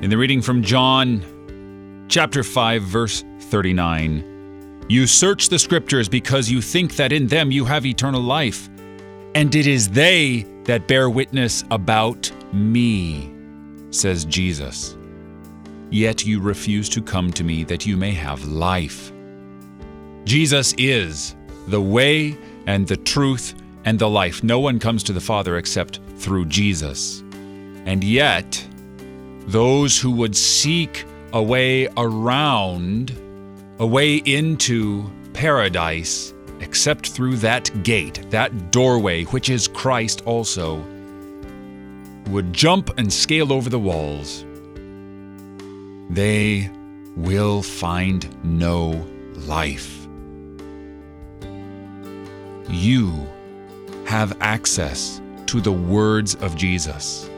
In the reading from John chapter 5 verse 39, you search the scriptures because you think that in them you have eternal life, and it is they that bear witness about me, says Jesus. Yet you refuse to come to me that you may have life. Jesus is the way and the truth and the life. No one comes to the Father except through Jesus. And yet, those who would seek a way around, a way into paradise, except through that gate, that doorway, which is Christ also, would jump and scale over the walls. They will find no life. You have access to the words of Jesus.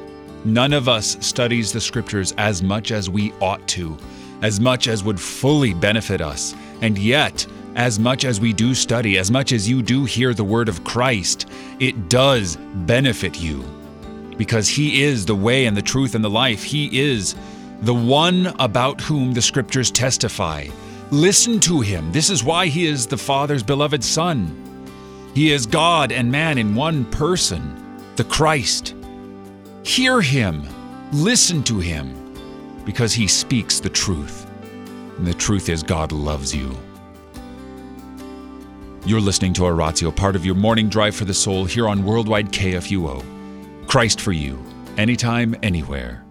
None of us studies the scriptures as much as we ought to, as much as would fully benefit us. And yet, as much as we do study, as much as you do hear the word of Christ, it does benefit you. Because He is the way and the truth and the life. He is the one about whom the scriptures testify. Listen to Him. This is why He is the Father's beloved Son. He is God and man in one person, the Christ. Hear him, listen to him, because he speaks the truth. And the truth is, God loves you. You're listening to Oratio, part of your morning drive for the soul here on Worldwide KFUO. Christ for you, anytime, anywhere.